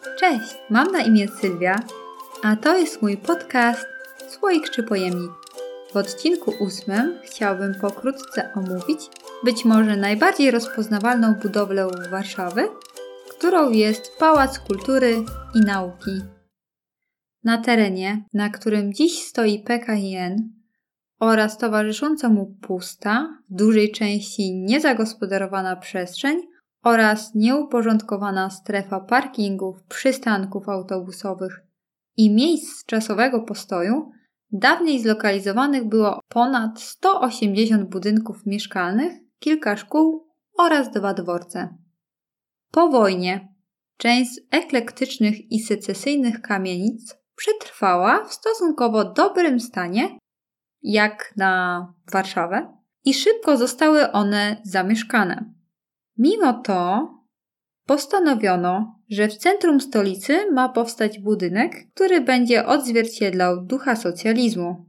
Cześć, mam na imię Sylwia, a to jest mój podcast Słoik czy Pojemnik. W odcinku ósmym chciałbym pokrótce omówić być może najbardziej rozpoznawalną budowlę Warszawy, którą jest Pałac Kultury i Nauki. Na terenie, na którym dziś stoi PKN oraz towarzysząca mu pusta, w dużej części niezagospodarowana przestrzeń oraz nieuporządkowana strefa parkingów, przystanków autobusowych i miejsc czasowego postoju, dawniej zlokalizowanych było ponad 180 budynków mieszkalnych, kilka szkół oraz dwa dworce. Po wojnie część eklektycznych i secesyjnych kamienic przetrwała w stosunkowo dobrym stanie, jak na Warszawę, i szybko zostały one zamieszkane. Mimo to postanowiono, że w centrum stolicy ma powstać budynek, który będzie odzwierciedlał ducha socjalizmu.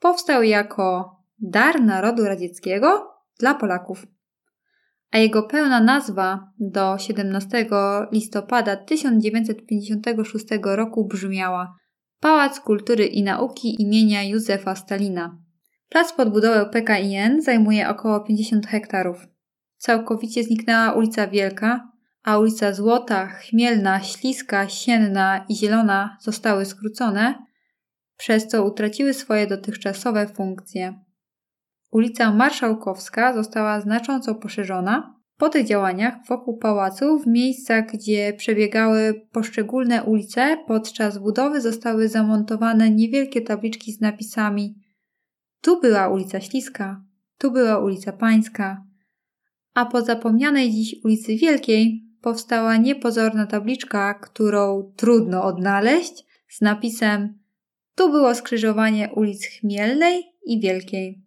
Powstał jako dar narodu radzieckiego dla Polaków. A jego pełna nazwa do 17 listopada 1956 roku brzmiała Pałac Kultury i Nauki imienia Józefa Stalina. Plac pod budowę PKIN zajmuje około 50 hektarów. Całkowicie zniknęła ulica Wielka, a ulica Złota, Chmielna, Śliska, Sienna i Zielona zostały skrócone, przez co utraciły swoje dotychczasowe funkcje. Ulica Marszałkowska została znacząco poszerzona. Po tych działaniach wokół pałacu, w miejscach, gdzie przebiegały poszczególne ulice, podczas budowy zostały zamontowane niewielkie tabliczki z napisami: Tu była ulica Śliska, tu była ulica Pańska, a po zapomnianej dziś ulicy Wielkiej powstała niepozorna tabliczka, którą trudno odnaleźć, z napisem Tu było skrzyżowanie ulic Chmielnej i Wielkiej.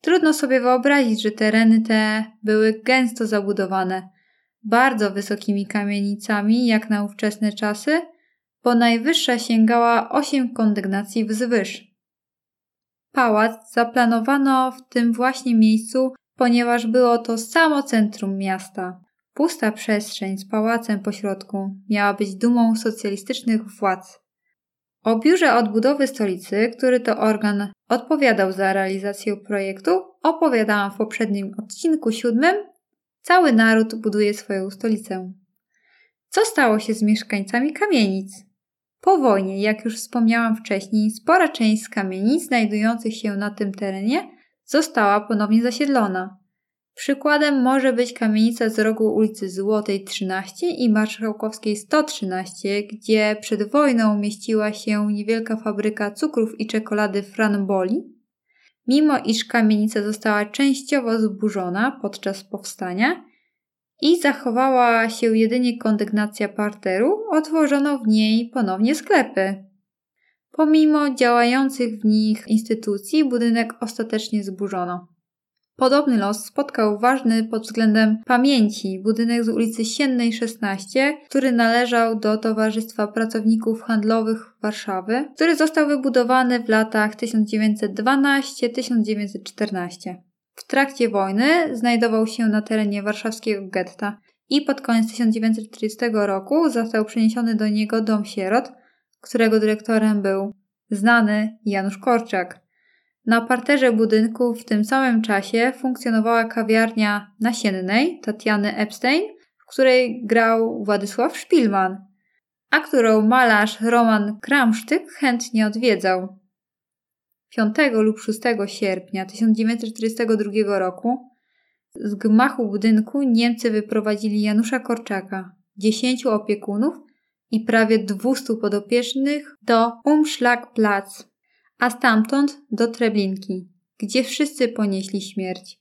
Trudno sobie wyobrazić, że tereny te były gęsto zabudowane, bardzo wysokimi kamienicami, jak na ówczesne czasy, bo najwyższa sięgała 8 kondygnacji wzwyż. Pałac zaplanowano w tym właśnie miejscu ponieważ było to samo centrum miasta. Pusta przestrzeń z pałacem pośrodku miała być dumą socjalistycznych władz. O biurze odbudowy stolicy, który to organ odpowiadał za realizację projektu, opowiadałam w poprzednim odcinku siódmym. Cały naród buduje swoją stolicę. Co stało się z mieszkańcami kamienic? Po wojnie, jak już wspomniałam wcześniej, spora część z kamienic znajdujących się na tym terenie została ponownie zasiedlona. Przykładem może być kamienica z rogu ulicy Złotej 13 i Marszałkowskiej 113, gdzie przed wojną mieściła się niewielka fabryka cukrów i czekolady Franboli. Mimo iż kamienica została częściowo zburzona podczas powstania i zachowała się jedynie kondygnacja parteru, otworzono w niej ponownie sklepy. Pomimo działających w nich instytucji, budynek ostatecznie zburzono. Podobny los spotkał ważny pod względem pamięci budynek z ulicy Siennej 16, który należał do Towarzystwa Pracowników Handlowych Warszawy, który został wybudowany w latach 1912-1914. W trakcie wojny znajdował się na terenie warszawskiego getta i pod koniec 1940 roku został przeniesiony do niego dom sierot, którego dyrektorem był znany Janusz Korczak. Na parterze budynku w tym samym czasie funkcjonowała kawiarnia nasiennej Tatiany Epstein, w której grał Władysław Szpilman, a którą malarz Roman Kramsztyk chętnie odwiedzał. 5 lub 6 sierpnia 1942 roku z gmachu budynku Niemcy wyprowadzili Janusza Korczaka, 10 opiekunów i prawie 200 podopiecznych do Umschlagplatz, a stamtąd do Treblinki, gdzie wszyscy ponieśli śmierć.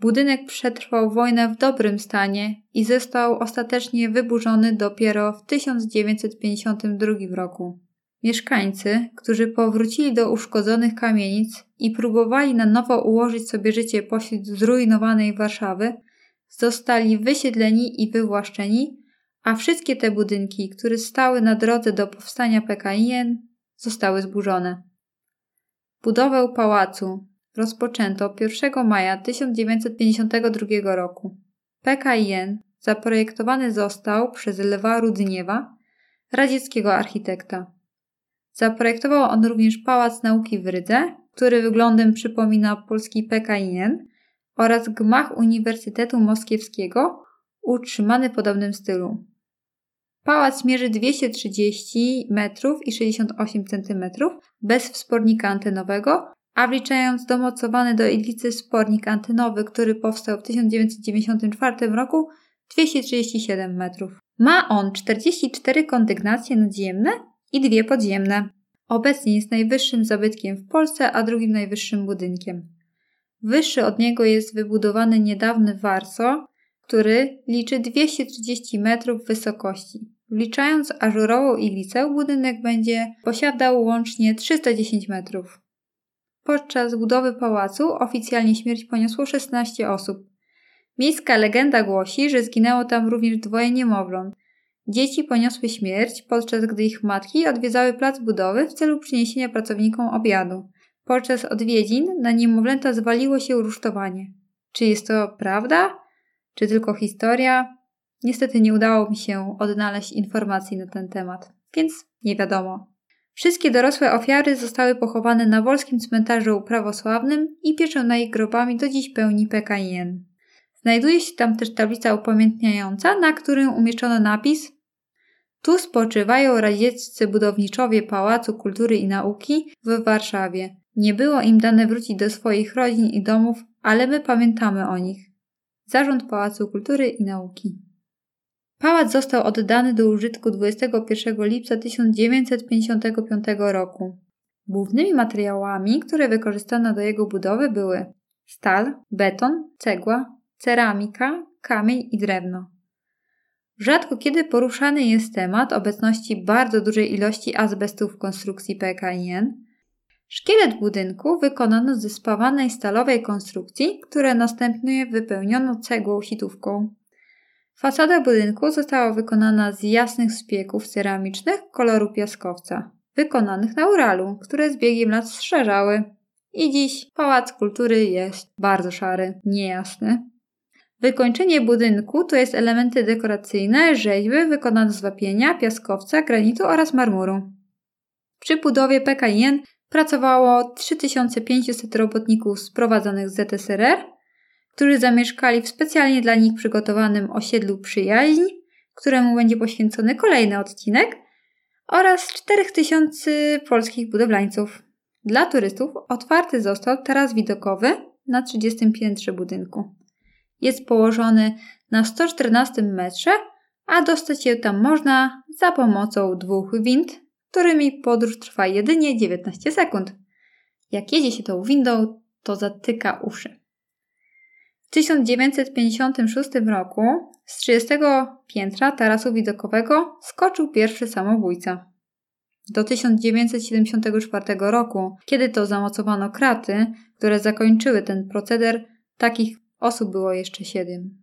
Budynek przetrwał wojnę w dobrym stanie i został ostatecznie wyburzony dopiero w 1952 roku. Mieszkańcy, którzy powrócili do uszkodzonych kamienic i próbowali na nowo ułożyć sobie życie pośród zrujnowanej Warszawy, zostali wysiedleni i wywłaszczeni, a wszystkie te budynki, które stały na drodze do powstania PKIN, zostały zburzone. Budowę pałacu rozpoczęto 1 maja 1952 roku. PKIN zaprojektowany został przez Lwa Rudniewa, radzieckiego architekta. Zaprojektował on również Pałac Nauki w Rydze, który wyglądem przypomina polski PKIN oraz gmach Uniwersytetu Moskiewskiego, utrzymany w podobnym stylu. Pałac mierzy 230 metrów i 68 cm bez wspornika antenowego, a wliczając domocowany do iglicy spornik antenowy, który powstał w 1994 roku, 237 metrów. Ma on 44 kondygnacje nadziemne i dwie podziemne. Obecnie jest najwyższym zabytkiem w Polsce, a drugim najwyższym budynkiem. Wyższy od niego jest wybudowany niedawny Warso, który liczy 230 metrów wysokości. Wliczając ażurową iglicę, budynek będzie posiadał łącznie 310 metrów. Podczas budowy pałacu oficjalnie śmierć poniosło 16 osób. Miejska legenda głosi, że zginęło tam również dwoje niemowląt. Dzieci poniosły śmierć, podczas gdy ich matki odwiedzały plac budowy w celu przyniesienia pracownikom obiadu. Podczas odwiedzin na niemowlęta zwaliło się rusztowanie. Czy jest to prawda? Czy tylko historia? Niestety nie udało mi się odnaleźć informacji na ten temat, więc nie wiadomo. Wszystkie dorosłe ofiary zostały pochowane na wolskim cmentarzu prawosławnym i pieczą na ich grobami do dziś pełni PKN. Znajduje się tam też tablica upamiętniająca, na którym umieszczono napis Tu spoczywają radzieccy budowniczowie Pałacu Kultury i Nauki w Warszawie. Nie było im dane wrócić do swoich rodzin i domów, ale my pamiętamy o nich. Zarząd Pałacu Kultury i Nauki. Pałac został oddany do użytku 21 lipca 1955 roku. Głównymi materiałami, które wykorzystano do jego budowy były stal, beton, cegła, ceramika, kamień i drewno. Rzadko kiedy poruszany jest temat obecności bardzo dużej ilości azbestu w konstrukcji PKIN. Szkielet budynku wykonano ze spawanej stalowej konstrukcji, które następnie wypełniono cegłą sitówką. Fasada budynku została wykonana z jasnych szpieków ceramicznych koloru piaskowca, wykonanych na Uralu, które z biegiem lat zszarzały. I dziś Pałac Kultury jest bardzo szary, niejasny. Wykończenie budynku to jest elementy dekoracyjne, rzeźby wykonane z wapienia, piaskowca, granitu oraz marmuru. Przy budowie PKN pracowało 3500 robotników sprowadzonych z ZSRR którzy zamieszkali w specjalnie dla nich przygotowanym osiedlu Przyjaźń, któremu będzie poświęcony kolejny odcinek, oraz 4000 polskich budowlańców. Dla turystów otwarty został taras widokowy na 30 piętrze budynku. Jest położony na 114 metrze, a dostać się tam można za pomocą dwóch wind, którymi podróż trwa jedynie 19 sekund. Jak jedzie się tą windą, to zatyka uszy. W 1956 roku z 30 piętra tarasu widokowego skoczył pierwszy samobójca. Do 1974 roku, kiedy to zamocowano kraty, które zakończyły ten proceder, takich osób było jeszcze siedem.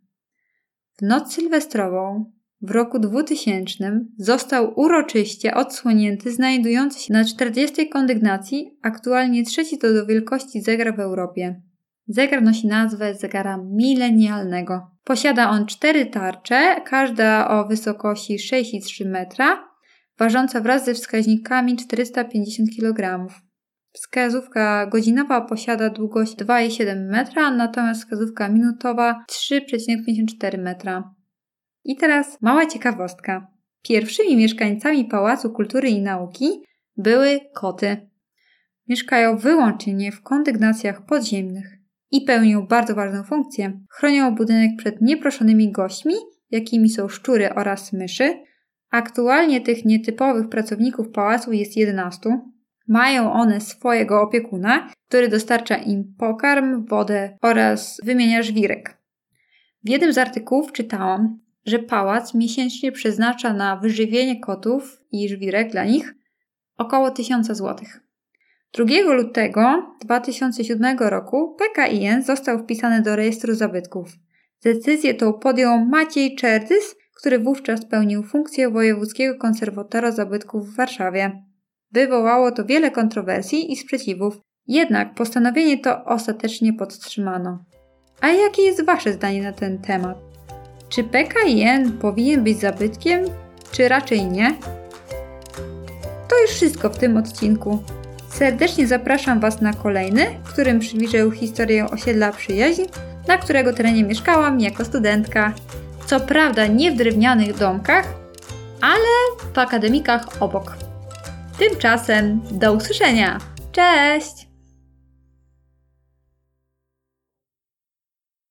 W noc sylwestrową w roku 2000 został uroczyście odsłonięty znajdujący się na 40 kondygnacji, aktualnie trzeci do wielkości zegar w Europie. Zegar nosi nazwę zegara milenialnego. Posiada on cztery tarcze, każda o wysokości 6,3 metra, ważąca wraz ze wskaźnikami 450 kg. Wskazówka godzinowa posiada długość 2,7 metra, natomiast wskazówka minutowa 3,54 metra. I teraz mała ciekawostka. Pierwszymi mieszkańcami Pałacu Kultury i Nauki były koty. Mieszkają wyłącznie w kondygnacjach podziemnych i pełnią bardzo ważną funkcję. Chronią budynek przed nieproszonymi gośćmi, jakimi są szczury oraz myszy. Aktualnie tych nietypowych pracowników pałacu jest 11. Mają one swojego opiekuna, który dostarcza im pokarm, wodę oraz wymienia żwirek. W jednym z artykułów czytałam, że pałac miesięcznie przeznacza na wyżywienie kotów i żwirek dla nich około 1000 złotych. 2 lutego 2007 roku PKIN został wpisany do rejestru zabytków. Decyzję tą podjął Maciej Czerdys, który wówczas pełnił funkcję wojewódzkiego konserwatora zabytków w Warszawie. Wywołało to wiele kontrowersji i sprzeciwów, jednak postanowienie to ostatecznie podtrzymano. A jakie jest Wasze zdanie na ten temat? Czy PKN powinien być zabytkiem, czy raczej nie? To już wszystko w tym odcinku. Serdecznie zapraszam Was na kolejny, w którym przybliżę historię osiedla przyjaźń, na którego terenie mieszkałam jako studentka. Co prawda nie w drewnianych domkach, ale w akademikach obok. Tymczasem do usłyszenia. Cześć!